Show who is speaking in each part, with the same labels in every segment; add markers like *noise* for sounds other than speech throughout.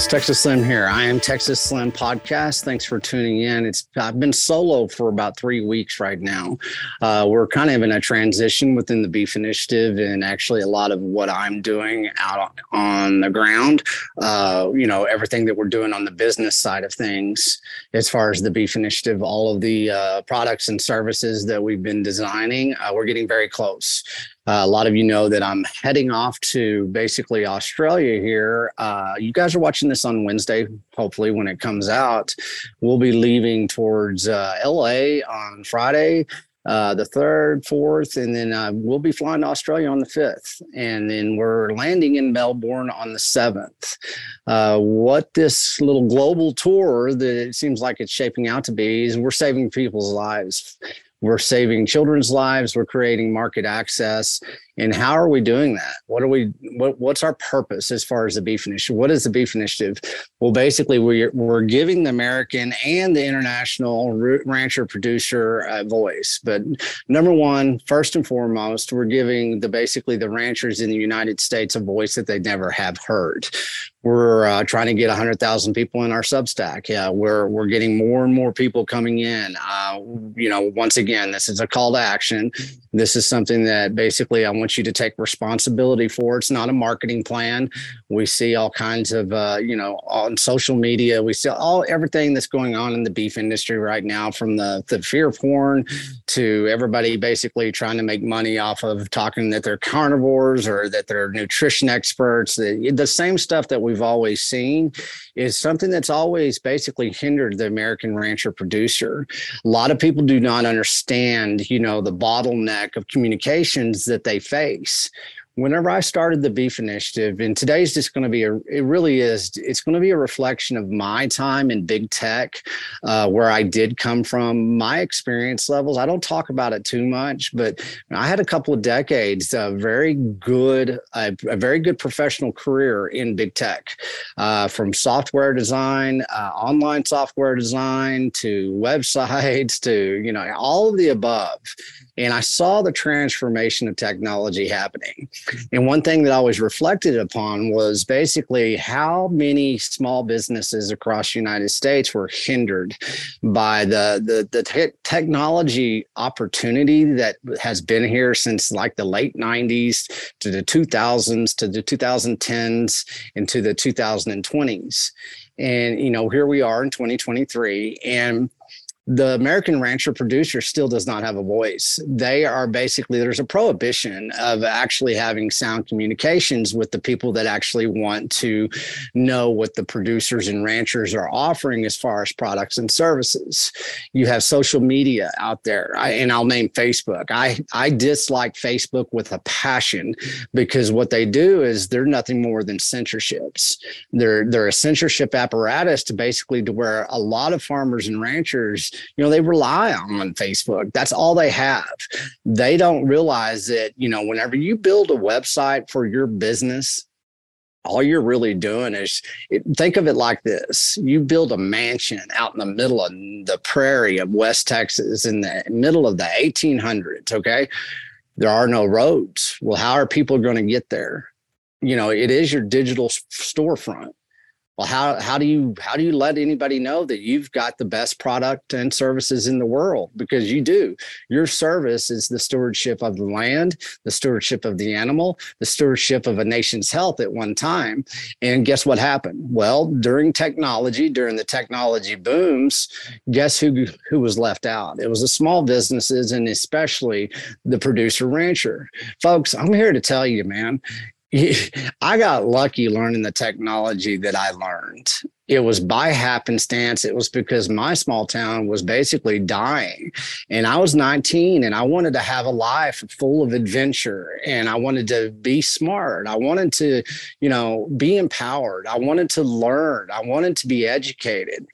Speaker 1: Guys, Texas Slim here. I am Texas Slim Podcast. Thanks for tuning in. It's I've been solo for about three weeks right now. Uh, we're kind of in a transition within the Beef Initiative, and actually a lot of what I'm doing out on the ground. Uh, you know, everything that we're doing on the business side of things, as far as the Beef Initiative, all of the uh, products and services that we've been designing, uh, we're getting very close. Uh, a lot of you know that I'm heading off to basically Australia here. Uh, you guys are watching this on Wednesday, hopefully, when it comes out. We'll be leaving towards uh, LA on Friday. Uh, the third, fourth, and then uh, we'll be flying to Australia on the fifth, and then we're landing in Melbourne on the seventh. Uh, what this little global tour that it seems like it's shaping out to be is we're saving people's lives we're saving children's lives. We're creating market access and how are we doing that what are we what, what's our purpose as far as the beef initiative what is the beef initiative well basically we're, we're giving the american and the international rancher producer a voice but number one first and foremost we're giving the basically the ranchers in the united states a voice that they never have heard we're uh, trying to get 100,000 people in our Substack. Yeah, we're we're getting more and more people coming in. Uh, you know, once again, this is a call to action. This is something that basically I want you to take responsibility for. It's not a marketing plan. We see all kinds of uh, you know on social media. We see all everything that's going on in the beef industry right now, from the the fear porn to everybody basically trying to make money off of talking that they're carnivores or that they're nutrition experts. The, the same stuff that we've always seen is something that's always basically hindered the American rancher producer. A lot of people do not understand, you know, the bottleneck of communications that they face whenever I started the Beef Initiative, and today's just going to be a, it really is, it's going to be a reflection of my time in big tech, uh, where I did come from, my experience levels. I don't talk about it too much, but I had a couple of decades, a very good, a, a very good professional career in big tech, uh, from software design, uh, online software design to websites *laughs* to, you know, all of the above. And I saw the transformation of technology happening. And one thing that I was reflected upon was basically how many small businesses across the United States were hindered by the, the, the te- technology opportunity that has been here since like the late 90s to the 2000s to the 2010s and to the 2020s. And, you know, here we are in 2023. And the American rancher producer still does not have a voice. They are basically, there's a prohibition of actually having sound communications with the people that actually want to know what the producers and ranchers are offering as far as products and services. You have social media out there, I, and I'll name Facebook. I, I dislike Facebook with a passion because what they do is they're nothing more than censorships. They're, they're a censorship apparatus to basically to where a lot of farmers and ranchers you know they rely on facebook. That's all they have. They don't realize that you know whenever you build a website for your business all you're really doing is think of it like this. You build a mansion out in the middle of the prairie of west texas in the middle of the 1800s okay? There are no roads. Well how are people going to get there? You know it is your digital storefront well how how do you how do you let anybody know that you've got the best product and services in the world? Because you do. Your service is the stewardship of the land the stewardship of the animal the stewardship of a nation's health at one time. And guess what happened? Well during technology during the technology booms guess who who was left out? It was the small businesses and especially the producer rancher. Folks i'm here to tell you man *laughs* I got lucky learning the technology that I learned. It was by happenstance. It was because my small town was basically dying. And I was 19 and I wanted to have a life full of adventure and I wanted to be smart. I wanted to, you know, be empowered. I wanted to learn. I wanted to be educated.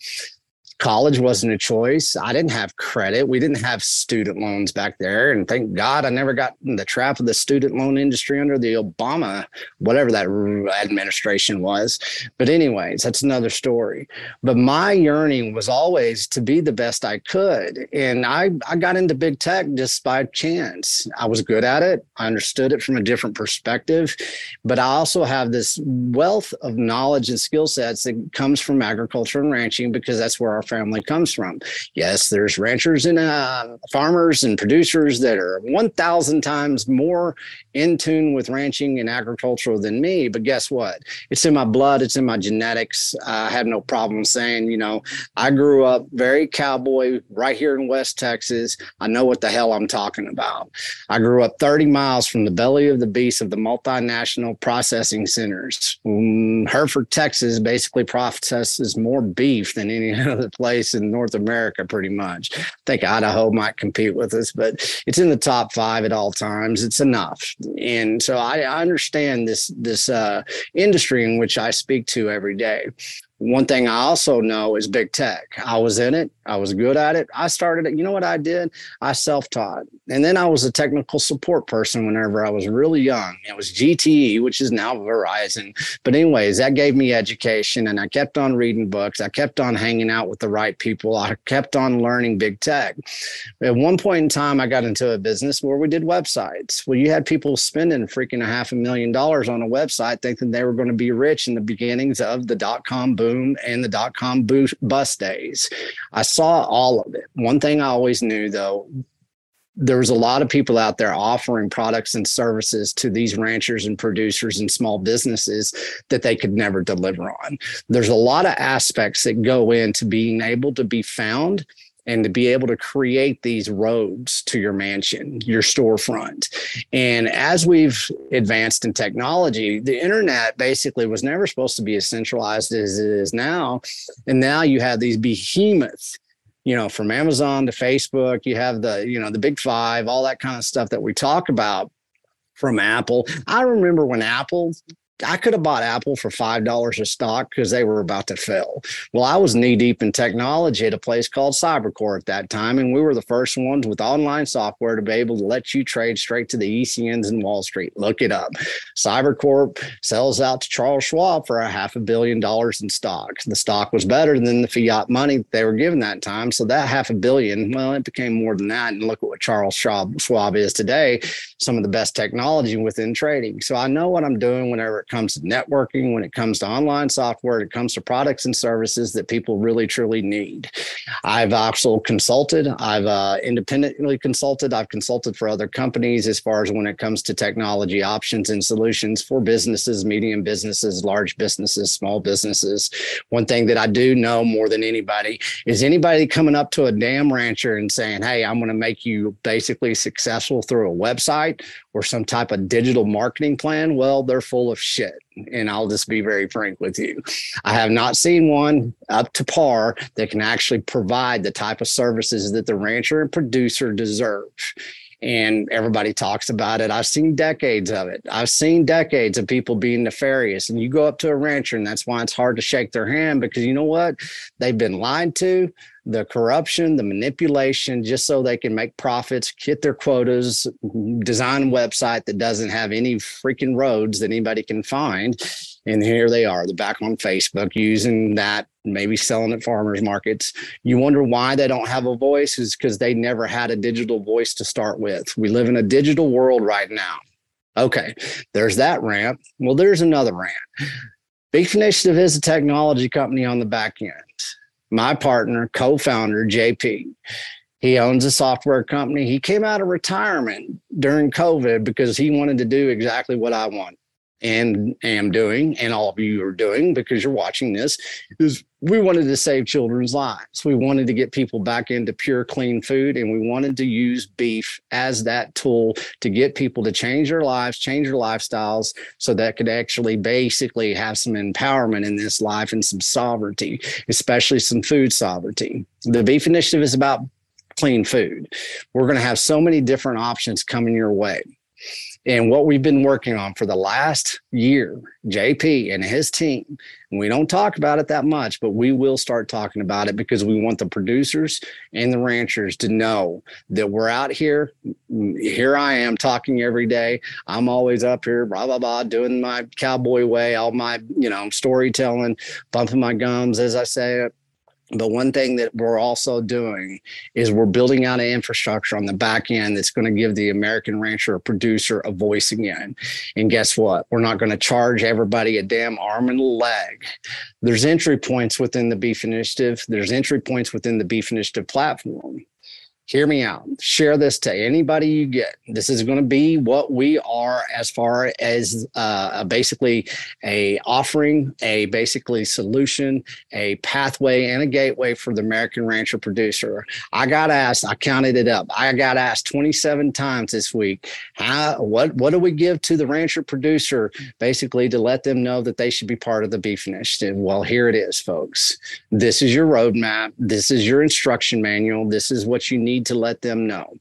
Speaker 1: College wasn't a choice. I didn't have credit. We didn't have student loans back there. And thank God I never got in the trap of the student loan industry under the Obama, whatever that administration was. But, anyways, that's another story. But my yearning was always to be the best I could. And I, I got into big tech just by chance. I was good at it, I understood it from a different perspective. But I also have this wealth of knowledge and skill sets that comes from agriculture and ranching because that's where our family comes from. Yes, there's ranchers and uh, farmers and producers that are 1,000 times more in tune with ranching and agricultural than me. But guess what? It's in my blood, it's in my genetics. I have no problem saying, you know, I grew up very cowboy right here in West Texas. I know what the hell I'm talking about. I grew up 30 miles from the belly of the beast of the multinational processing centers. Um, Hereford, Texas basically processes more beef than any *laughs* other place in North America, pretty much. I think Idaho might compete with us, but it's in the top five at all times. It's enough, and so I, I understand this this uh, industry in which I speak to every day. One thing I also know is big tech. I was in it. I was good at it. I started it. You know what I did? I self taught. And then I was a technical support person whenever I was really young. It was GTE, which is now Verizon. But, anyways, that gave me education and I kept on reading books. I kept on hanging out with the right people. I kept on learning big tech. At one point in time, I got into a business where we did websites. Well, you had people spending freaking a half a million dollars on a website thinking they were going to be rich in the beginnings of the dot com boom and the dot com bust days. I saw all of it. One thing I always knew though, there was a lot of people out there offering products and services to these ranchers and producers and small businesses that they could never deliver on. There's a lot of aspects that go into being able to be found and to be able to create these roads to your mansion, your storefront. And as we've advanced in technology, the internet basically was never supposed to be as centralized as it is now. And now you have these behemoths you know from amazon to facebook you have the you know the big five all that kind of stuff that we talk about from apple i remember when apple I could have bought Apple for five dollars a stock because they were about to fail. Well, I was knee deep in technology at a place called Cybercorp at that time, and we were the first ones with online software to be able to let you trade straight to the ECNs in Wall Street. Look it up. Cybercorp sells out to Charles Schwab for a half a billion dollars in stock. The stock was better than the fiat money they were given that time, so that half a billion, well, it became more than that. And look at what Charles Schwab, Schwab is today. Some of the best technology within trading. So I know what I'm doing whenever it comes to networking, when it comes to online software, it comes to products and services that people really truly need. I've also consulted, I've uh, independently consulted, I've consulted for other companies as far as when it comes to technology options and solutions for businesses, medium businesses, large businesses, small businesses. One thing that I do know more than anybody is anybody coming up to a damn rancher and saying, Hey, I'm going to make you basically successful through a website or some type of digital marketing plan. Well, they're full of shit and I'll just be very frank with you. I have not seen one up to par that can actually provide the type of services that the rancher and producer deserve. And everybody talks about it. I've seen decades of it. I've seen decades of people being nefarious. And you go up to a rancher, and that's why it's hard to shake their hand because you know what? They've been lied to the corruption, the manipulation, just so they can make profits, hit their quotas, design a website that doesn't have any freaking roads that anybody can find. And here they are, they're back on Facebook using that, maybe selling at farmers markets. You wonder why they don't have a voice is because they never had a digital voice to start with. We live in a digital world right now. Okay, there's that rant. Well, there's another rant. Beef Initiative is a technology company on the back end my partner, co founder, JP. He owns a software company. He came out of retirement during COVID because he wanted to do exactly what I want and am doing, and all of you are doing because you're watching this, is we wanted to save children's lives. We wanted to get people back into pure, clean food, and we wanted to use beef as that tool to get people to change their lives, change their lifestyles, so that could actually basically have some empowerment in this life and some sovereignty, especially some food sovereignty. The Beef Initiative is about clean food. We're going to have so many different options coming your way And what we've been working on for the last year, JP and his team, and we don't talk about it that much, but we will start talking about it because we want the producers and the ranchers to know that we're out here. Here I am talking every day. I'm always up here, blah, blah, blah, doing my cowboy way, all my, you know, storytelling, bumping my gums as I say it but one thing that we're also doing is we're building out an infrastructure on the back end that's going to give the American rancher or producer a voice again. And guess what? We're not going to charge everybody a damn arm and a leg. There's entry points within the Beef Initiative, there's entry points within the Beef Initiative platform hear me out. Share this to anybody you get. This is going to be what we are as far as uh, basically a offering, a basically solution, a pathway, and a gateway for the American rancher producer. I got asked. I counted it up. I got asked 27 times this week. How? What? What do we give to the rancher producer, basically to let them know that they should be part of the beef initiative? Well, here it is, folks. This is your roadmap. This is your instruction manual. This is what you need need to let them know.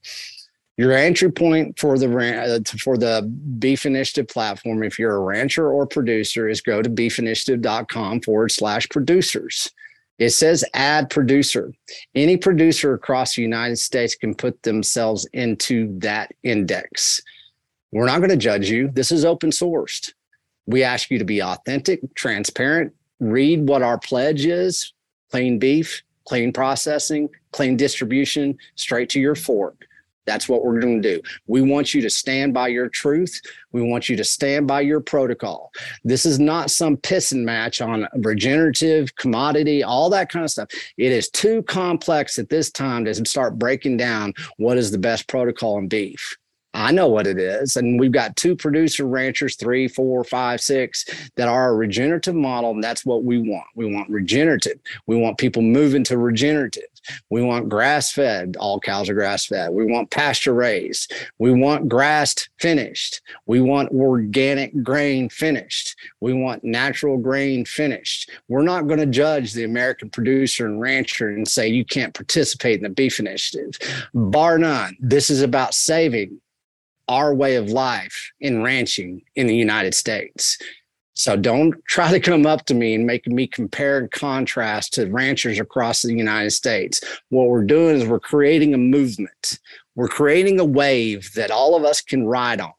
Speaker 1: Your entry point for the uh, for the Beef Initiative platform, if you're a rancher or producer, is go to beefinitiative.com forward slash producers. It says add producer. Any producer across the United States can put themselves into that index. We're not going to judge you. This is open sourced. We ask you to be authentic, transparent, read what our pledge is, plain beef, clean processing, clean distribution, straight to your fork. That's what we're going to do. We want you to stand by your truth. We want you to stand by your protocol. This is not some pissing match on regenerative commodity, all that kind of stuff. It is too complex at this time to start breaking down what is the best protocol in beef. I know what it is. And we've got two producer ranchers, three, four, five, six, that are a regenerative model. And that's what we want. We want regenerative. We want people moving to regenerative. We want grass fed. All cows are grass fed. We want pasture raised. We want grass finished. We want organic grain finished. We want natural grain finished. We're not going to judge the American producer and rancher and say you can't participate in the beef initiative. Bar none. This is about saving our way of life in ranching in the United States. So don't try to come up to me and make me compare and contrast to ranchers across the United States. What we're doing is we're creating a movement. We're creating a wave that all of us can ride on,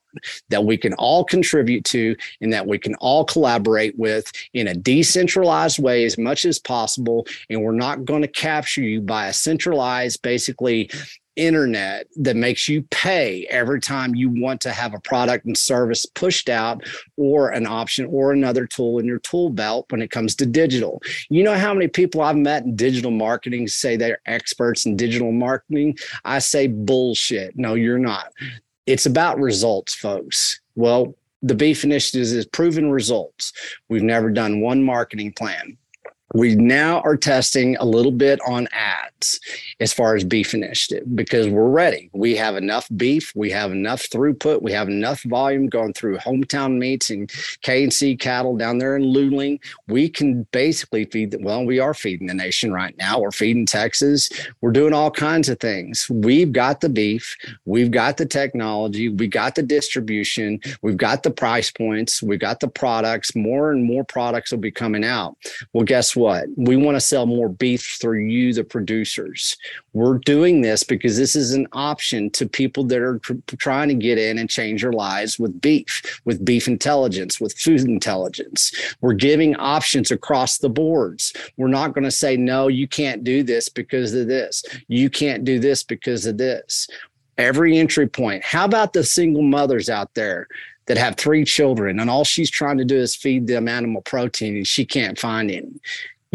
Speaker 1: that we can all contribute to, and that we can all collaborate with in a decentralized way as much as possible. And we're not going to capture you by a centralized, basically internet that makes you pay every time you want to have a product and service pushed out or an option or another tool in your tool belt when it comes to digital. You know how many people I've met in digital marketing say they're experts in digital marketing? I say bullshit. No, you're not. It's about results, folks. Well, the Beef Initiative is proven results. We've never done one marketing plan we now are testing a little bit on ads as far as beef initiative because we're ready. We have enough beef, we have enough throughput, we have enough volume going through hometown meats and K&C cattle down there in Luling. We can basically feed the, well, we are feeding the nation right now. We're feeding Texas. We're doing all kinds of things. We've got the beef, we've got the technology, we got the distribution, we've got the price points, we've got the products. More and more products will be coming out. Well, guess what? We want to sell more beef through you, the producers. We're doing this because this is an option to people that are tr- trying to get in and change their lives with beef, with beef intelligence, with food intelligence. We're giving options across the boards. We're not going to say, no, you can't do this because of this. You can't do this because of this every entry point. How about the single mothers out there that have three children and all she's trying to do is feed them animal protein and she can't find any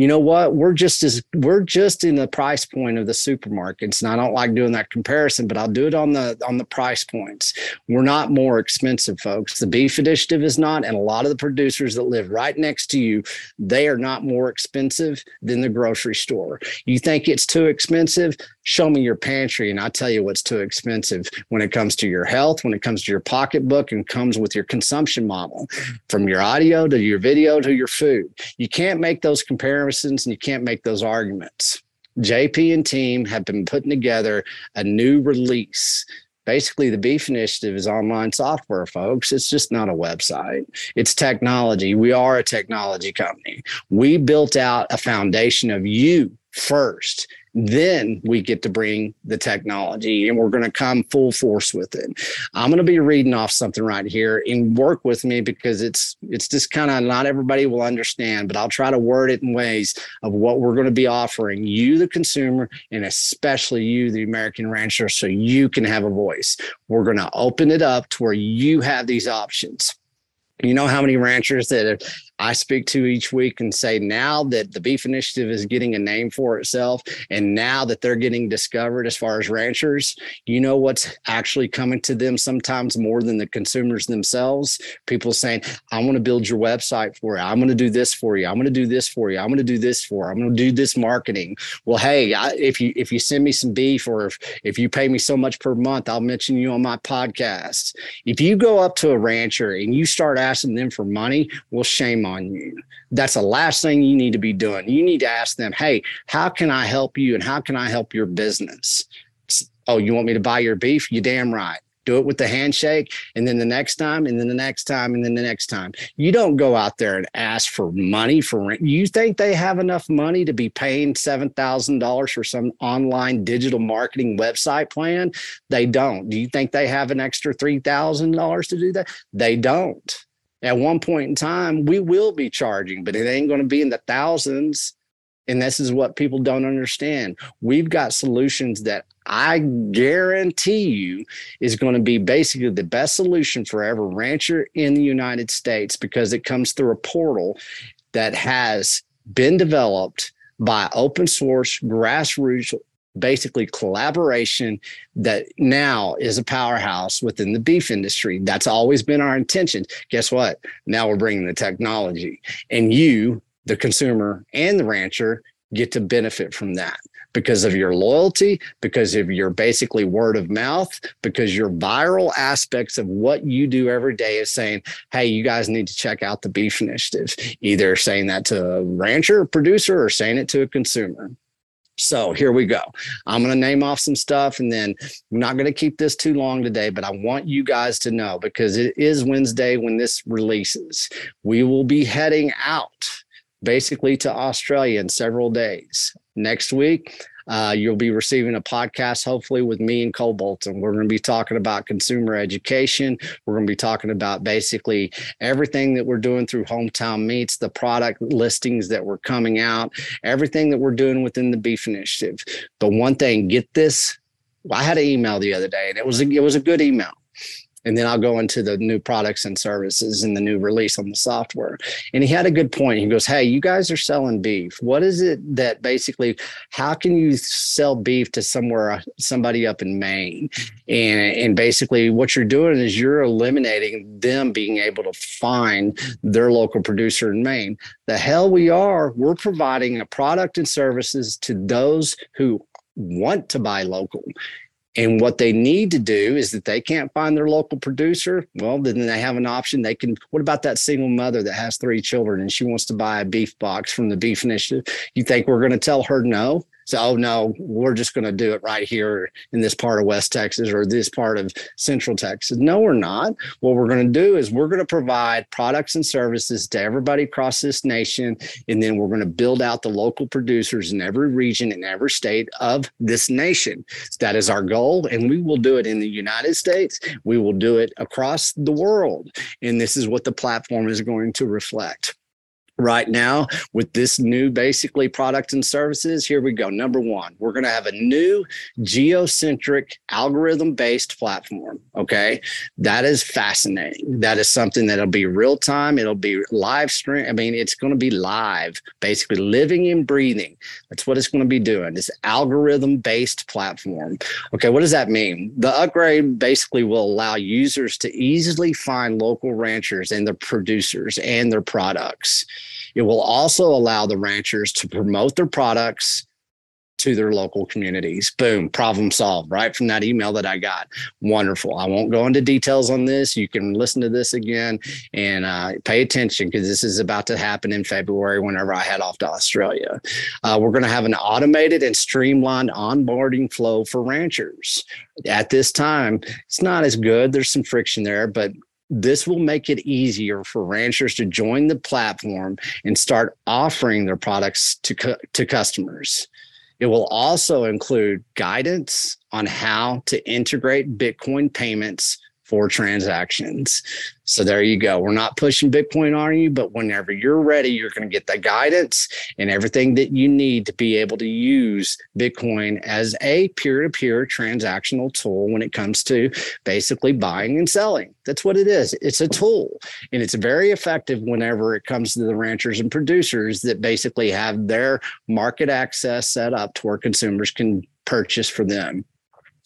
Speaker 1: you know what? We're just as we're just in the price point of the supermarkets and i don't like doing that comparison but i'll do it on the on the price points. We're not more expensive folks. The beef initiative is not and a lot of the producers that live right next to you they are not more expensive than the grocery store. You think it's too expensive? Show me your pantry and i'll tell you what's too expensive when it comes to your health when it comes to your pocketbook and comes with your consumption model from your audio to your video to your food. You can't make those comparisons comparisons and you can't make those arguments. JP and team have been putting together a new release. Basically the beef initiative is online software folks. It's just not a website. It's technology. We are a technology company. We built out a foundation of you first then we get to bring the technology and we're going to come full force with it. I'm going to be reading off something right here and work with me because it's it's just kind of not everybody will understand but i'll try to word it in ways of what we're going to be offering you the consumer and especially you the american rancher so you can have a voice. We're going to open it up to where you have these options. You know how many ranchers that I speak to each week and say now that the beef initiative is getting a name for itself and now that they're getting discovered as far as ranchers, you know what's actually coming to them sometimes more than the consumers themselves? People saying, I want to build your website for you. I'm going to do this for you. I'm going to do this for you. I'm going to do this for. You. I'm going to do this marketing. Well, hey, I, if you if you send me some beef or if if you pay me so much per month, I'll mention you on my podcast. If you go up to a rancher and you start asking them for money, well, shame on That's the last thing you need to be doing. You need to ask them, hey, how can I help you and how can I help your business? Oh, you want me to buy your beef? You damn right. Do it with the handshake, and then the next time, and then the next time, and then the next time. You don't go out there and ask for money for rent. You think they have enough money to be paying $7,000 for some online digital marketing website plan? They don't. Do you think they have an extra $3,000 to do that? They don't at one point in time, we will be charging, but it ain't going to be in the thousands. And this is what people don't understand. We've got solutions that I guarantee you is going to be basically the best solution for every rancher in the United States because it comes through a portal that has been developed by open source grassroots basically collaboration that now is a powerhouse within the beef industry. That's always been our intention. Guess what? Now we're bringing the technology, and you, the consumer and the rancher, get to benefit from that because of your loyalty, because of your basically word of mouth, because your viral aspects of what you do every day is saying, hey, you guys need to check out the beef initiative, either saying that to a rancher, producer, or saying it to a consumer. So here we go. I'm going to name off some stuff and then I'm not going to keep this too long today, but I want you guys to know because it is Wednesday when this releases. We will be heading out basically to Australia in several days. Next week, uh, you'll be receiving a podcast, hopefully, with me and Cole Bolton. We're going to be talking about consumer education. We're going to be talking about basically everything that we're doing through Hometown Meats, the product listings that were coming out, everything that we're doing within the Beef Initiative. But one thing, get this. I had an email the other day, and it was a, it was a good email and then I'll go into the new products and services and the new release on the software. And he had a good point. He goes, Hey, you guys are selling beef. What is it that basically, how can you sell beef to somewhere, uh, somebody up in Maine? And, and basically, what you're doing is you're eliminating them being able to find their local producer in Maine. The hell we are, we're providing a product and services to those who want to buy local and what they need to do is that they can't find their local producer. Well, then they have an option. They can. What about that single mother that has three children and she wants to buy a beef box from the Beef Initiative? You think we're going to tell her no? So, oh no, we're just going to do it right here in this part of West Texas or this part of Central Texas. No, we're not. What we're going to do is we're going to provide products and services to everybody across this nation. And then we're going to build out the local producers in every region in every state of this nation. That is our goal. And we will do it in the United States. We will do it across the world. And this is what the platform is going to reflect right now with this new basically product and services. Here we go. Number one we're going to have a new geocentric algorithm based platform okay? That is fascinating. That is something that'll be real time. It'll be live stream. I mean it's going to be live basically living and breathing. That's what it's going to be doing this algorithm based platform. Okay what does that mean? The upgrade basically will allow users to easily find local ranchers and their producers and their products it will also allow the ranchers to promote their products to their local communities. Boom, problem solved right from that email that I got. Wonderful. I won't go into details on this. You can listen to this again and uh, pay attention because this is about to happen in February whenever I head off to Australia. Uh, we're going to have an automated and streamlined onboarding flow for ranchers. At this time, it's not as good. There's some friction there, but this will make it easier for ranchers to join the platform and start offering their products to, to customers. It will also include guidance on how to integrate Bitcoin payments for transactions. So there you go. We're not pushing Bitcoin on you, but whenever you're ready, you're going to get the guidance and everything that you need to be able to use Bitcoin as a peer to peer transactional tool when it comes to basically buying and selling. That's what it is. It's a tool and it's very effective whenever it comes to the ranchers and producers that basically have their market access set up to where consumers can purchase for them.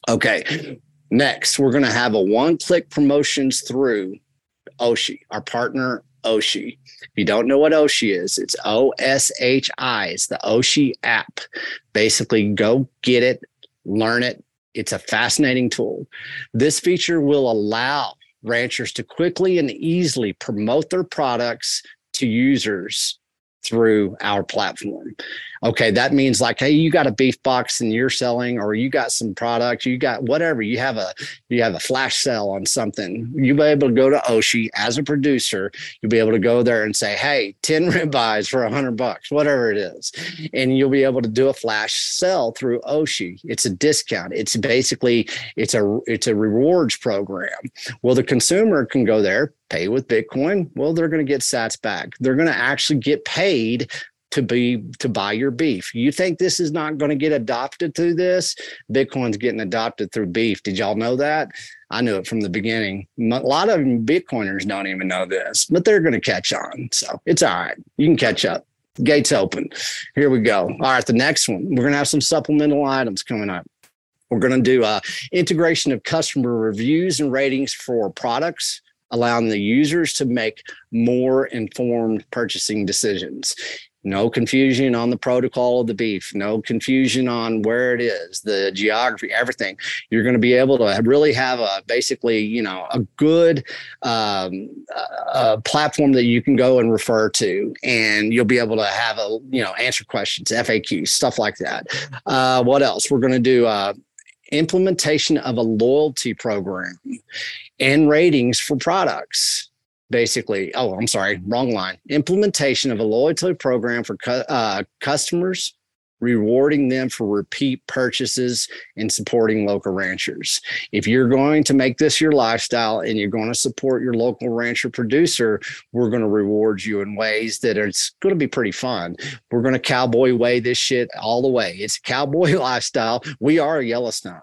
Speaker 1: Okay, Next, we're going to have a one click promotions through Oshi, our partner Oshi. If you don't know what Oshi is, it's O S H I. It's the Oshi app. Basically, go get it, learn it. It's a fascinating tool. This feature will allow ranchers to quickly and easily promote their products to users through our platform. Okay, that means like, hey, you got a beef box and you're selling, or you got some product, you got whatever, you have a you have a flash sale on something. You'll be able to go to Oshi as a producer. You'll be able to go there and say, hey, 10 *laughs* ribeyes for a hundred bucks, whatever it is. And you'll be able to do a flash sell through Oshi. It's a discount. It's basically it's a it's a rewards program. Well, the consumer can go there, pay with Bitcoin, well, they're going to get sats back. They're going to actually get paid to be to buy your beef. You think this is not going to get adopted through this? Bitcoin's getting adopted through beef. Did y'all know that? I knew it from the beginning. A lot of Bitcoiners don't even know this, but they're going to catch on. So it's all right. You can catch up. Gates open. Here we go. All right, the next one. We're going to have some supplemental items coming up. We're going to do a uh, integration of customer reviews and ratings for products allowing the users to make more informed purchasing decisions. No confusion on the protocol of the beef, no confusion on where it is, the geography, everything. You're going to be able to really have a basically, you know, a good um, a platform that you can go and refer to, and you'll be able to have a, you know, answer questions, FAQs, stuff like that. Uh, what else? We're going to do uh, implementation of a loyalty program and ratings for products basically oh i'm sorry wrong line. Implementation of a loyalty program for cu- uh, customers rewarding them for repeat purchases and supporting local ranchers. If you're going to make this your lifestyle and you're going to support your local rancher producer we're going to reward you in ways that it's going to be pretty fun. We're going to cowboy way this shit all the way. It's a cowboy *laughs* lifestyle. We are yellowstone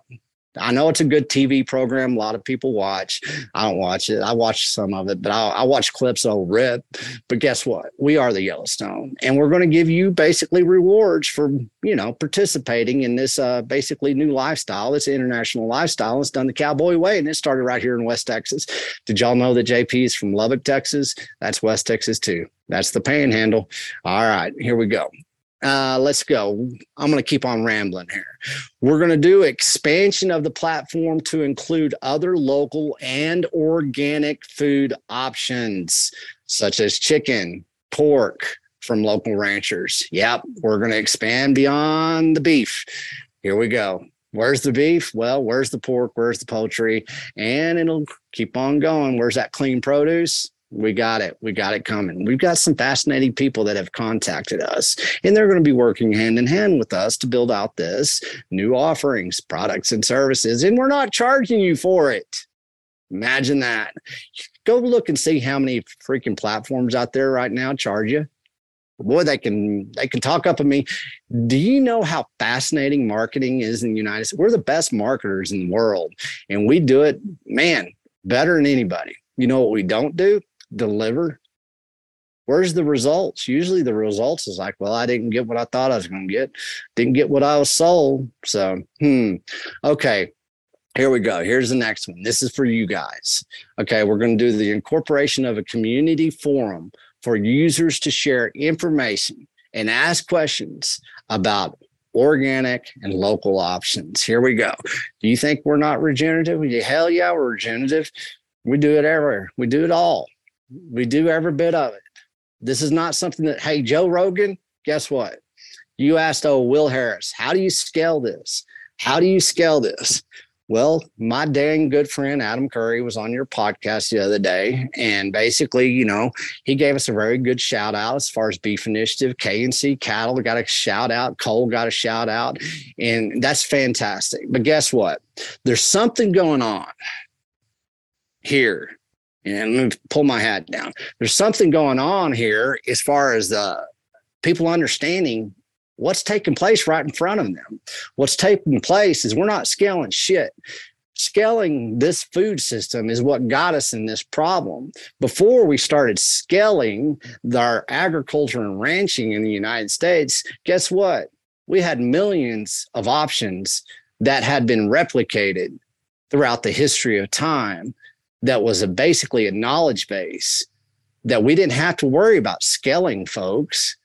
Speaker 1: I know it's a good TV program. A lot of people watch. I don't watch it. I watch some of it, but I, I watch clips of rip. But guess what? We are the Yellowstone, and we're going to give you basically rewards for you know participating in this uh, basically new lifestyle. It's international lifestyle. It's done the cowboy way, and it started right here in West Texas. Did y'all know that JP is from Lubbock, Texas? That's West Texas too. That's the Panhandle. All right, here we go uh, let's go. I'm going to keep on rambling here. We're going to do expansion of the platform to include other local and organic food options, such as chicken, pork from local ranchers. Yep, we're going to expand beyond the beef. Here we go. Where's the beef? Well, where's the pork? Where's the poultry? And it'll keep on going. Where's that clean produce? We got it. We got it coming. We've got some fascinating people that have contacted us, and they're going to be working hand in hand with us to build out this new offerings, products, and services. And we're not charging you for it. Imagine that. Go look and see how many freaking platforms out there right now charge you. Boy, they can they can talk up at me. Do you know how fascinating marketing is in the United States? We're the best marketers in the world, and we do it, man, better than anybody. You know what we don't do? Deliver where's the results usually the results is like well i didn't get what i thought i was going to get didn't get what i was sold so hmm okay here we go here's the next one this is for you guys okay we're going to do the incorporation of a community forum for users to share information and ask questions about organic and local options. Here we go. Do you think we're not regenerative? Hell yeah, we're regenerative. We do it everywhere. We do it all. We do every bit of it. This is not something that, hey, Joe Rogan, guess what? You asked, oh, Will Harris, how do you scale this? How do you scale this? Well, my dang good friend Adam Curry was on your podcast the other day, and basically, you know, he gave us a very good shout out as far as Beef Initiative, KNC Cattle got a shout out, Cole got a shout out, and that's fantastic. But guess what? There's something going on here. And let me pull my hat down. There's something going on here as far as the people understanding what's taking place right in front of them. What's taking place is we're not scaling shit. Scaling this food system is what got us in this problem. Before we started scaling our agriculture and ranching in the United States, guess what? We had millions of options that had been replicated throughout the history of time that was a basically a knowledge base that we didn't have to worry about scaling folks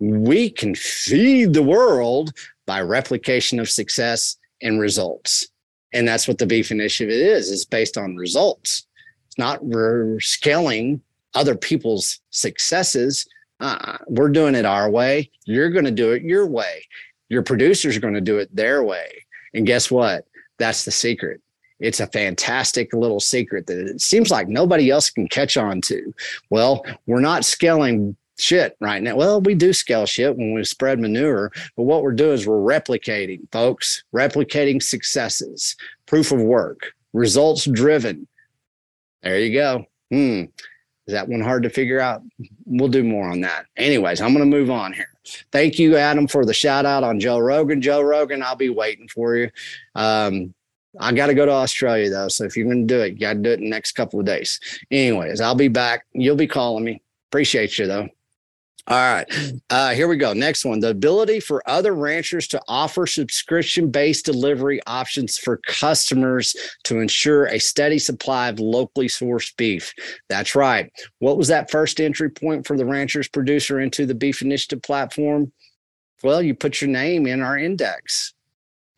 Speaker 1: we can feed the world by replication of success and results. And that's what the beef initiative is, it's based on results. It's not we're scaling other people's successes. Uh, we're doing it our way. You're going to do it your way. Your producers are going to do it their way. And guess what? That's the secret. It's a fantastic little secret that it seems like nobody else can catch on to. Well, we're not scaling shit right now. Well, we do scale shit when we spread manure, but what we're doing is we're replicating, folks, replicating successes, proof of work, results driven. There you go. Hmm. Is that one hard to figure out? We'll do more on that. Anyways, I'm going to move on here. Thank you, Adam, for the shout out on Joe Rogan. Joe Rogan, I'll be waiting for you. Um, I got to go to Australia though. So if you're going to do it, you got to do it in the next couple of days. Anyways, I'll be back. You'll be calling me. Appreciate you though. All right. Uh, here we go. Next one. The ability for other ranchers to offer subscription based delivery options for customers to ensure a steady supply of locally sourced beef. That's right. What was that first entry point for the ranchers producer into the Beef Initiative platform? Well, you put your name in our index,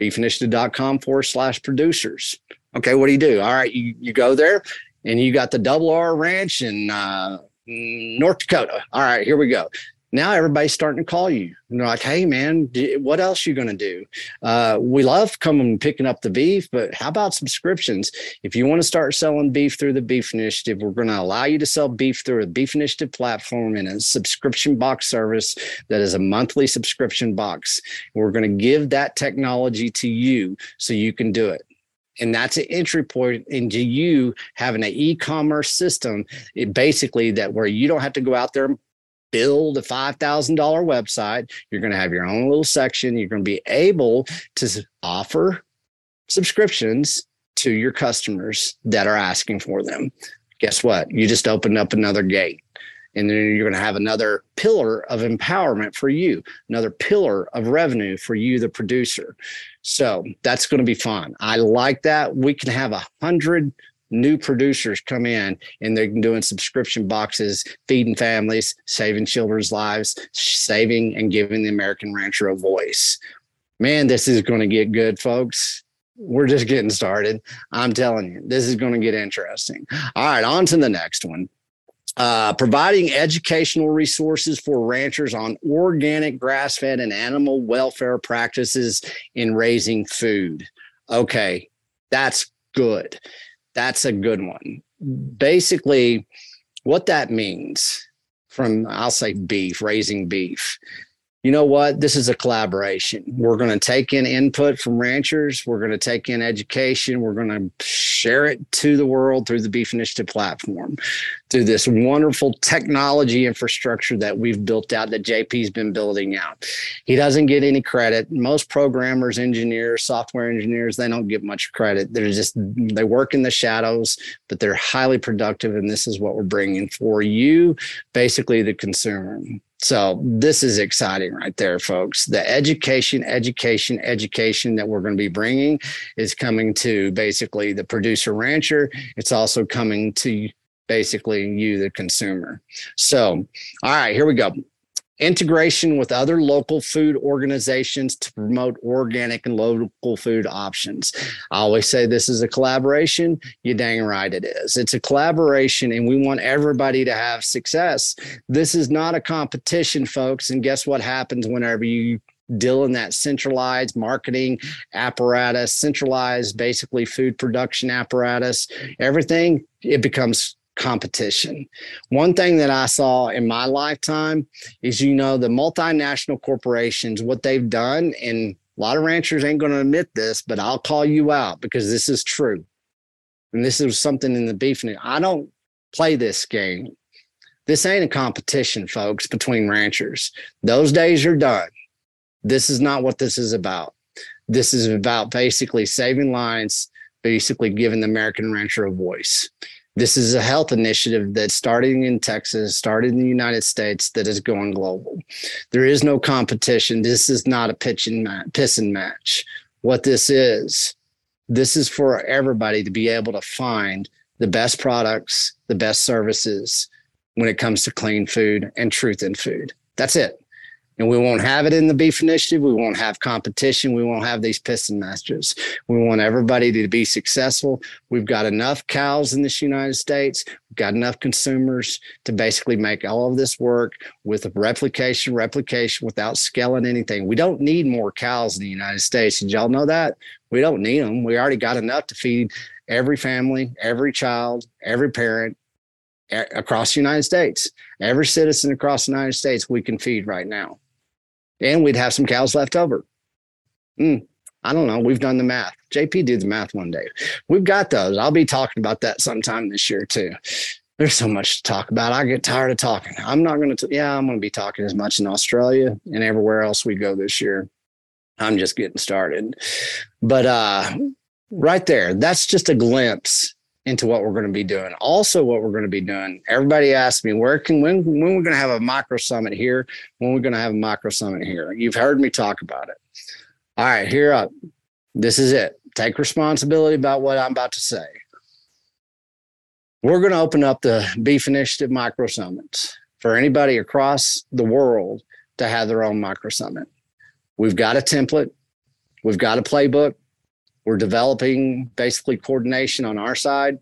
Speaker 1: beefinitiative.com forward slash producers. Okay, what do you do? All right, you, you go there and you got the double R ranch in uh, North Dakota. All right, here we go. Now everybody's starting to call you. And they're like, hey, man, what else you going to do? Uh, we love coming and picking up the beef, but how about subscriptions? If you want to start selling beef through the Beef Initiative, we're going to allow you to sell beef through a Beef Initiative platform in a subscription box service that is a monthly subscription box. We're going to give that technology to you so you can do it and that's an entry point into you having an e-commerce system basically that where you don't have to go out there and build a $5000 website. You're going to have your own little section. You're going to be able to offer subscriptions to your customers that are asking for them. Guess what? You just opened up another gate and then you're going to have another pillar of empowerment for you another pillar of revenue for you the producer. So that's going to be fun. I like that. We can have a hundred new producers come in and they're doing subscription boxes feeding families saving children's lives saving and giving the american rancher a voice. Man this is going to get good folks. We're just getting started. I'm telling you this is going to get interesting. All right on to the next one. Uh, providing educational resources for ranchers on organic grass fed and animal welfare practices in raising food. Okay, that's good. That's a good one. Basically, what that means from, I'll say beef, raising beef, you know what? This is a collaboration. We're going to take in input from ranchers. We're going to take in education. We're going to share it to the world through the Beef Initiative platform, through this wonderful technology infrastructure that we've built out, that JP's been building out. He doesn't get any credit. Most programmers, engineers, software engineers, they don't get much credit. They're just, they work in the shadows, but they're highly productive. And this is what we're bringing for you, basically the consumer. So this is exciting right there, folks. The education, education, education that we're going to be bringing is coming to basically the producer rancher. It's also coming to basically you, the consumer. So, all right, here we go. Integration with other local food organizations to promote organic and local food options. I always say this is a collaboration. You dang right it is. It's a collaboration, and we want everybody to have success. This is not a competition, folks. And guess what happens whenever you deal in that centralized marketing apparatus, centralized basically food production apparatus, everything, it becomes competition. One thing that I saw in my lifetime is, you know, the multinational corporations, what they've done, and a lot of ranchers ain't going to admit this, but I'll call you out because this is true. And this is something in the beef. I don't play this game. This ain't a competition, folks, between ranchers. Those days are done. This is not what this is about. This is about basically saving lives, basically giving the American rancher a voice. This is a health initiative that's starting in Texas, started in the United States, that is going global. There is no competition. This is not a pitch match, piss and match. What this is, this is for everybody to be able to find the best products, the best services when it comes to clean food and truth in food. That's it and we won't have it in the beef initiative. We won't have competition. We won't have these piston masters. We want everybody to be successful. We've got enough cows in this United States. We've got enough consumers to basically make all of this work with replication, replication without scaling anything. We don't need more cows in the United States. Did y'all know that? We don't need them. We already got enough to feed every family, every child, every parent, across the United States. Every citizen across the United States we can feed right now and we'd have some cows left over. Mm, I don't know. We've done the math. JP did the math one day. We've got those. I'll be talking about that sometime this year too. There's so much to talk about. I get tired of talking. I'm not going to, yeah, I'm going to be talking as much in Australia and everywhere else we go this year. I'm just getting started. But uh, right there, that's just a glimpse into what we're going to be doing. Also, what we're going to be doing. Everybody asks me where can when when we're going to have a micro summit here. When we're going to have a micro summit here. You've heard me talk about it. All right, here up. This is it. Take responsibility about what I'm about to say. We're going to open up the Beef Initiative micro summits for anybody across the world to have their own micro summit. We've got a template. We've got a playbook. We're developing basically coordination on our side,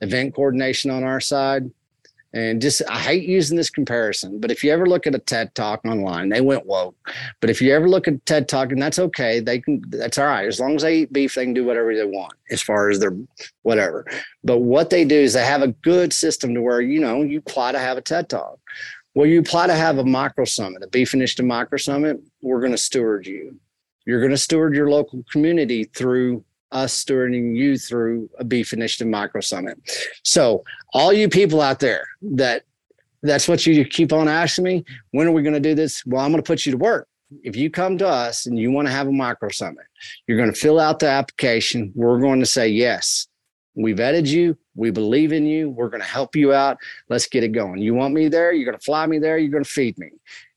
Speaker 1: event coordination on our side. And just, I hate using this comparison, but if you ever look at a TED talk online, they went woke. But if you ever look at TED talk, and that's okay, they can, that's all right. As long as they eat beef, they can do whatever they want as far as their whatever. But what they do is they have a good system to where, you know, you apply to have a TED talk. Well, you apply to have a micro summit, a beef initiative micro summit, we're going to steward you. You're going to steward your local community through us stewarding you through a beef initiative micro summit. So all you people out there that that's what you keep on asking me, when are we going to do this? Well, I'm going to put you to work. If you come to us and you want to have a micro summit, you're going to fill out the application. We're going to say, yes, we vetted you. We believe in you. We're going to help you out. Let's get it going. You want me there? You're going to fly me there. You're going to feed me.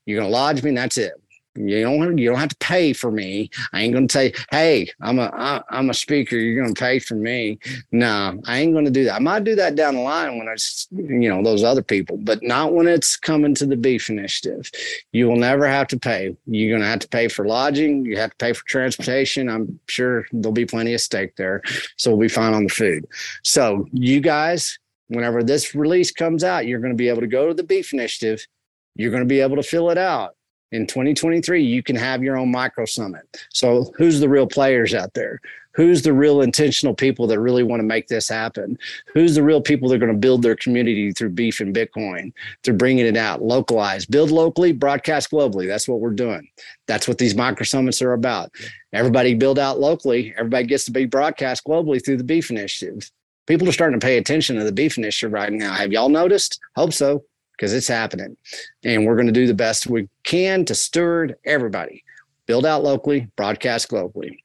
Speaker 1: You're going to lodge me. And that's it. You don't you don't have to pay for me. I ain't gonna say, hey, I'm a I, I'm a speaker. You're gonna pay for me. No, I ain't gonna do that. I might do that down the line when it's you know those other people, but not when it's coming to the beef initiative. You will never have to pay. You're gonna have to pay for lodging. You have to pay for transportation. I'm sure there'll be plenty of steak there, so we'll be fine on the food. So you guys, whenever this release comes out, you're gonna be able to go to the beef initiative. You're gonna be able to fill it out in 2023 you can have your own micro summit. So who's the real players out there? Who's the real intentional people that really want to make this happen? Who's the real people that are going to build their community through beef and bitcoin through bringing it out localized build locally broadcast globally. That's what we're doing. That's what these micro summits are about. Everybody build out locally. Everybody gets to be broadcast globally through the beef initiative. People are starting to pay attention to the beef initiative right now. Have y'all noticed? Hope so because it's happening. And we're going to do the best we can to steward everybody, build out locally, broadcast globally.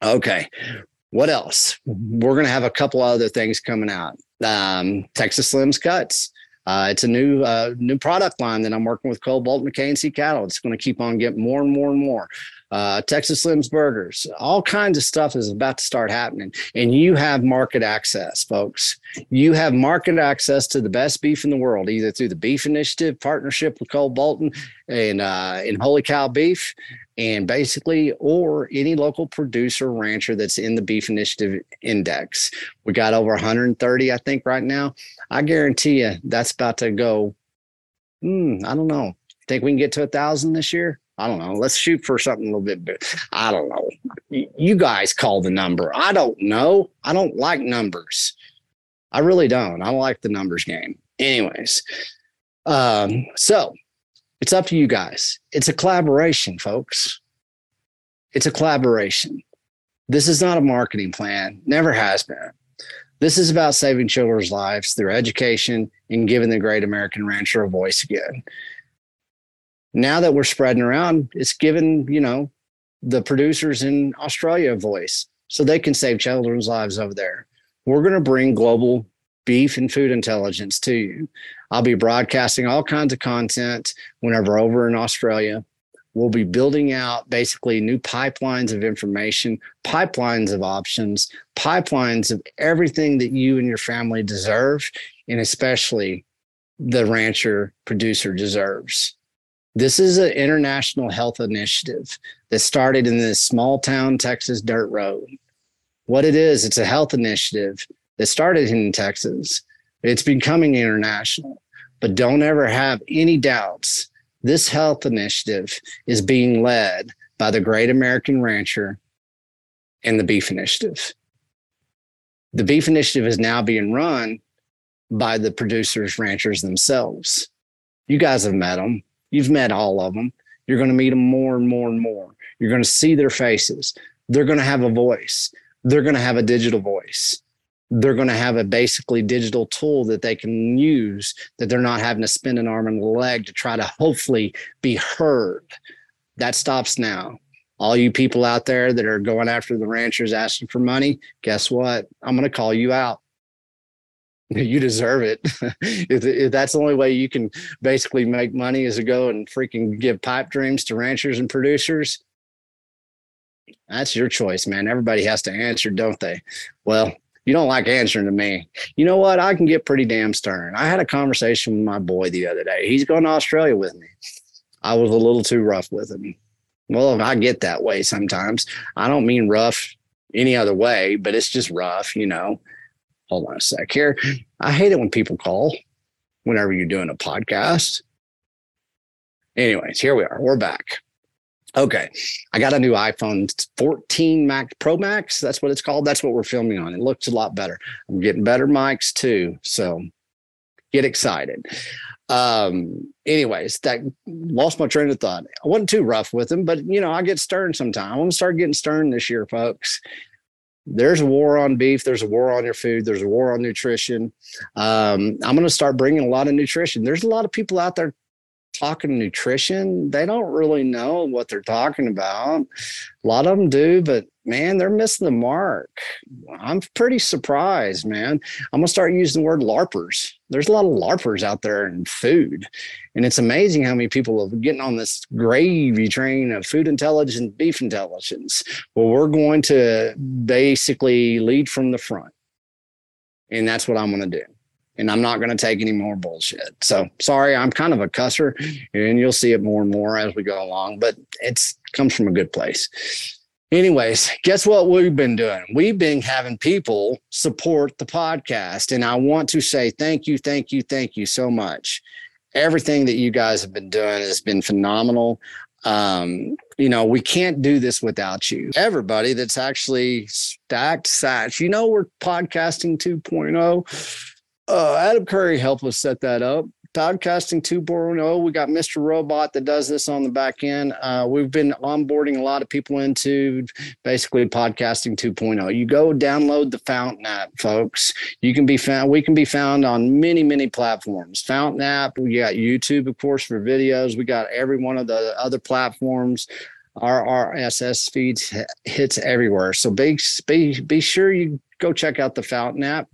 Speaker 1: Okay. What else? We're going to have a couple other things coming out. Um, Texas Slims Cuts. Uh, it's a new uh, new product line that I'm working with Bolt McCain Cattle. It's going to keep on getting more and more and more. Uh, Texas Slim's Burgers, all kinds of stuff is about to start happening. And you have market access, folks. You have market access to the best beef in the world, either through the Beef Initiative partnership with Cole Bolton and uh, in Holy Cow Beef, and basically, or any local producer rancher that's in the Beef Initiative Index. We got over 130, I think, right now. I guarantee you that's about to go. Hmm, I don't know. Think we can get to a thousand this year? I don't know. Let's shoot for something a little bit big. I don't know. You guys call the number. I don't know. I don't like numbers. I really don't. I don't like the numbers game. Anyways, um, so it's up to you guys. It's a collaboration, folks. It's a collaboration. This is not a marketing plan, never has been. This is about saving children's lives through education and giving the great American rancher a voice again now that we're spreading around, it's given, you know, the producers in Australia a voice so they can save children's lives over there. We're going to bring global beef and food intelligence to you. I'll be broadcasting all kinds of content whenever over in Australia. We'll be building out basically new pipelines of information, pipelines of options, pipelines of everything that you and your family deserve, and especially the rancher producer deserves. This is an international health initiative that started in this small town Texas dirt road. What it is, it's a health initiative that started in Texas. It's becoming international. But don't ever have any doubts. This health initiative is being led by the Great American Rancher and the Beef Initiative. The Beef Initiative is now being run by the producers, ranchers themselves. You guys have met them. You've met all of them. You're going to meet them more and more and more. You're going to see their faces. They're going to have a voice. They're going to have a digital voice. They're going to have a basically digital tool that they can use that they're not having to spend an arm and a leg to try to hopefully be heard. That stops now. All you people out there that are going after the ranchers asking for money, guess what? I'm going to call you out. You deserve it. *laughs* if, if, that's the only way you can basically make money is to go and freaking give pipe dreams to ranchers and producers, that's your choice, man. Everybody has to answer, don't they? Well, you don't like answering to me. You know what? I can get pretty damn stern. I had a conversation with my boy the other day. He's going to Australia with me. I was a little too rough with him. Well, I get that way sometimes. I don't mean rough any other way, but it's just rough, you know hold on a sec here. I hate it when people call whenever you're doing a podcast. Anyways, here we are. We're back. Okay. I got a new iPhone 14 Max Pro Max. That's what it's called. That's what we're filming on. It looks a lot better. I'm getting better mics too. So get excited. Um, anyways, that lost my train of thought. I wasn't too rough with them, but you know, I get stern sometimes. I'm gonna start getting stern this year, folks there's a war on beef there's a war on your food there's a war on nutrition. Um, i'm going to start bringing a lot of nutrition. There's a lot of people out there talking nutrition they don't really know what they're talking about a lot of them do but man they're missing the mark i'm pretty surprised man i'm to start using the word larpers there's a lot of larpers out there in food and it's amazing how many people are getting on this gravy train of food intelligence, beef intelligence. Well, we're going to basically lead from the front. And that's what I'm to do. And I'm not going to take any more bullshit. So sorry, I'm kind of a cusser, and you'll see it more and more as we go along, but it's comes from a good place. Anyways, guess what we've been doing? We've been having people support the podcast. And I want to say thank you, thank you, thank you so much everything that you guys have been doing has been phenomenal. Um, you know, we can't do this without you. Everybody that's actually stacked sats, you know, we're podcasting 2.0. Uh, Adam Curry helped us set that up. Podcasting 2.0. We got Mr. Robot that does this on the back end. Uh, we've been onboarding a lot of people into basically podcasting 2.0. You go download the Fountain app, folks. You can be found. We can be found on many, many platforms. Fountain app. We got YouTube, of course, for videos. We got every one of the other platforms our RSS feeds hits everywhere. So be, be, be sure you go check out the Fountain app.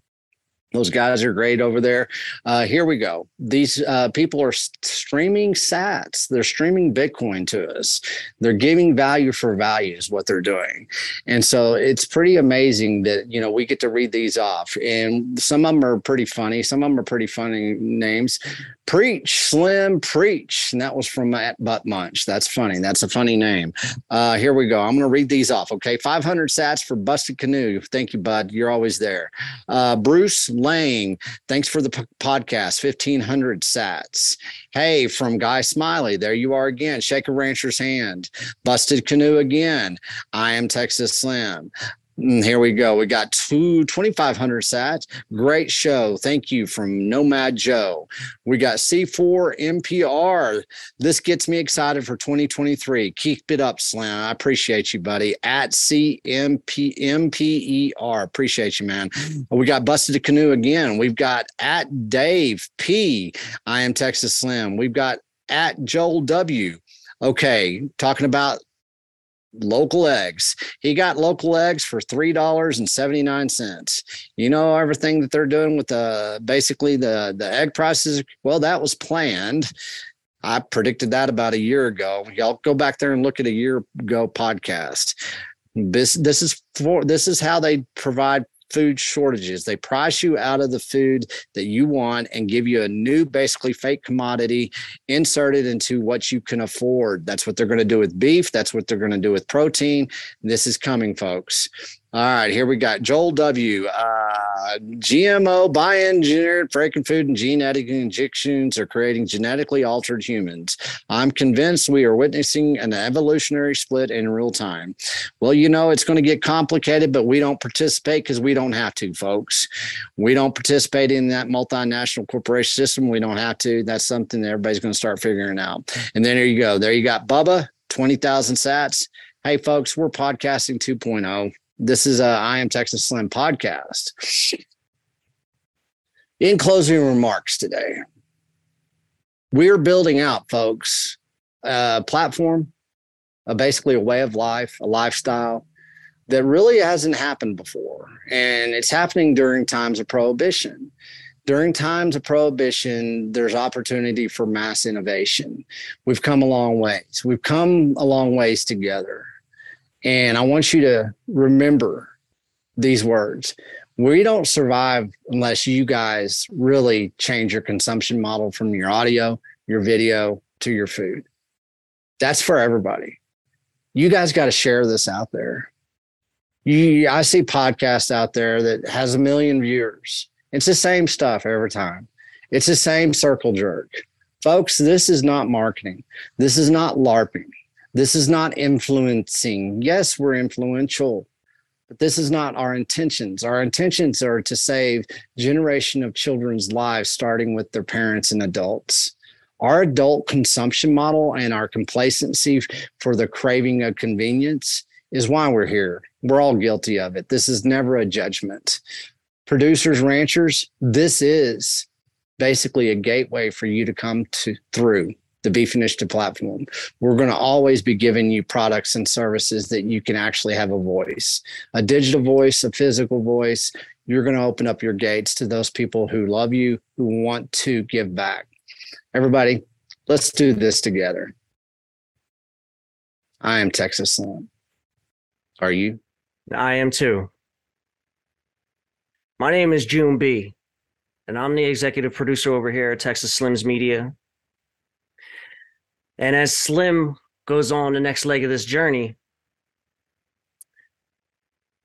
Speaker 1: Those guys are great over there. Uh, here we go. These uh, people are streaming sats. They're streaming Bitcoin to us. They're giving value for value is what they're doing. And so it's pretty amazing that, you know, we get to read these off. And some of them are pretty funny. Some of them are pretty funny names. Preach, Slim, Preach. And that was from Matt Butt Munch. That's funny. That's a funny name. Uh, here we go. I'm going to read these off. Okay. 500 sats for Busted Canoe. Thank you, bud. You're always there. Uh, Bruce Lang, thanks for the p- podcast. 1500 sats. Hey, from Guy Smiley, there you are again. Shake a rancher's hand. Busted canoe again. I am Texas Slim. And mm, here we go. We got two 2,500 sats. Great show. Thank you from Nomad Joe. We got C4 MPR. This gets me excited for 2023. Keep it up, Slim. I appreciate you, buddy. At CMPMPER. Appreciate you, man. We got Busted a Canoe again. We've got at Dave P. I am Texas Slim. We've got at Joel W. Okay, talking about local eggs. He got local eggs for three dollars and seventy nine cents. You know everything that they're doing with the basically the the egg prices. Well, that was planned. I predicted that about a year ago. Y'all go back there and look at a year ago podcast. This this is for this is how they provide food shortages. They price you out of the food that you want and give you a new, basically fake commodity inserted into what you can afford. That's what they're going to do with beef. That's what they're going to do with protein. This is coming, folks. All right, here we got Joel W. Uh, GMO bioengineered freaking food and gene editing injections are creating genetically altered humans. I'm convinced we are witnessing an evolutionary split in real time. Well, you know, it's going to get complicated, but we don't participate because we don't have to, folks. We don't participate in that multinational corporation system. We don't have to. That's something that everybody's going to start figuring out. And then there you go. There you got Bubba, 20,000 sats. Hey, folks, we're podcasting 2.0. This is a I Am Texas Slim podcast. In closing remarks today, we're building out, folks, a platform, a basically a way of life, a lifestyle that really hasn't happened before. And it's happening during times of prohibition. During times of prohibition, there's opportunity for mass innovation. We've come a long ways. We've come a long ways together. And I want you to remember these words. We don't survive unless you guys really change your consumption model from your audio, your video to your food. That's for everybody. You guys got to share this out there. You, I see podcasts out there that has a million viewers. It's the same stuff every time. It's the same circle jerk. Folks, this is not marketing. This is not LARPing. This is not influencing. Yes, we're influential, but this is not our intentions. Our intentions are to save generation of children's lives, starting with their parents and adults. Our adult consumption model and our complacency for the craving of convenience is why we're here. We're all guilty of it. This is never a judgment. Producers, ranchers, this is basically a gateway for you to come to through the Beef Initiative platform. We're going to always be giving you products and services that you can actually have a voice, a digital voice, a physical voice. You're going to open up your gates to those people who love you, who want to give back. Everybody, let's do this together. I am Texas Slim. Are you?
Speaker 2: I am too. My name is June B, and I'm the executive producer over here at Texas Slims Media. And as Slim goes on the next leg of this journey,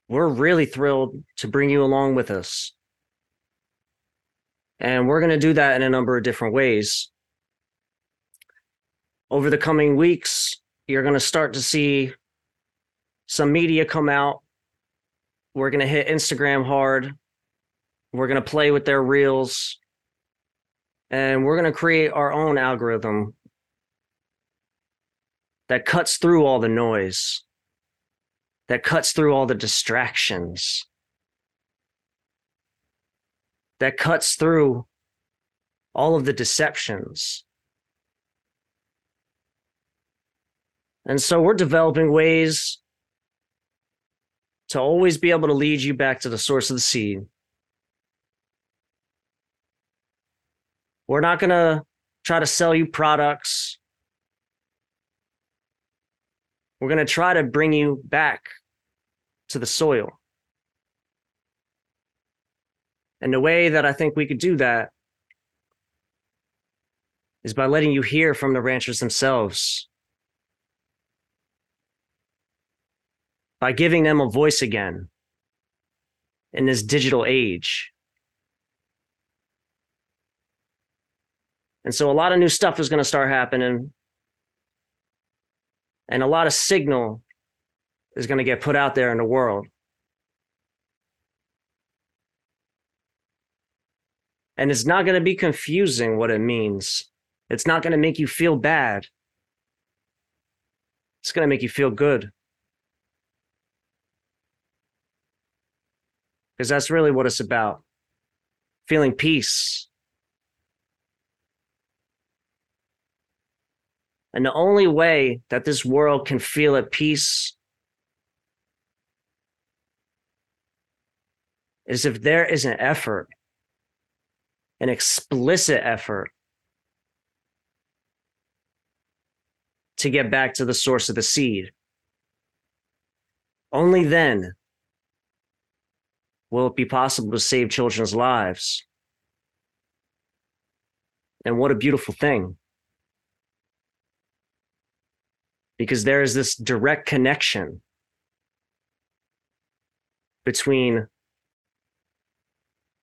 Speaker 2: we're really thrilled to bring you along with us. And we're going to do that in a number of different ways. Over the coming weeks, you're going to start to see some media come out. We're going to hit Instagram hard. We're going to play with their reels. And we're going to create our own algorithm that cuts through all the noise, that cuts through all the distractions, that cuts through all of the deceptions. And so we're developing ways to always be able to lead you back to the source of the seed. We're not going to try to sell you products. We're going to try to bring you back to the soil. And the way that I think we could do that is by letting you hear from the ranchers themselves, by giving them a voice again in this digital age. And so a lot of new stuff is going to start happening. And a lot of signal is going to get put out there in the world. And it's not going to be confusing what it means. It's not going to make you feel bad. It's going to make you feel good. Because that's really what it's about feeling peace. And the only way that this world can feel at peace is if there is an effort, an explicit effort to get back to the source of the seed. Only then will it be possible to save children's lives. And what a beautiful thing. Because there is this direct connection between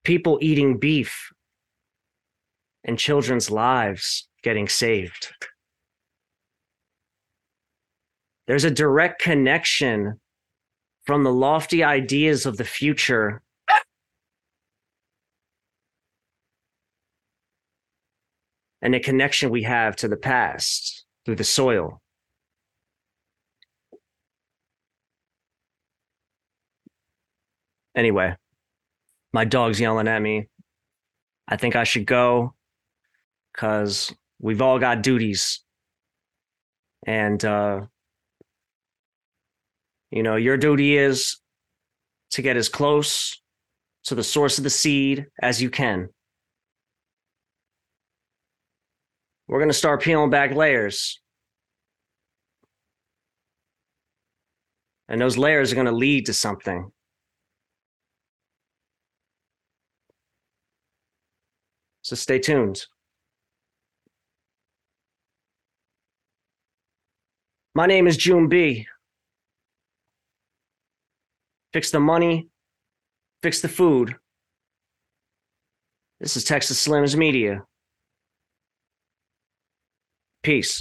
Speaker 2: people eating beef and children's lives getting saved. There's a direct connection from the lofty ideas of the future and the connection we have to the past through the soil. Anyway, my dog's yelling at me. I think I should go because we've all got duties. And uh, you know, your duty is to get as close to the source of the seed as you can. We're going to start peeling back layers. And those layers are going to lead to something. So stay tuned. My name is June B fix the money, fix the food. This is Texas Slims Media. Peace.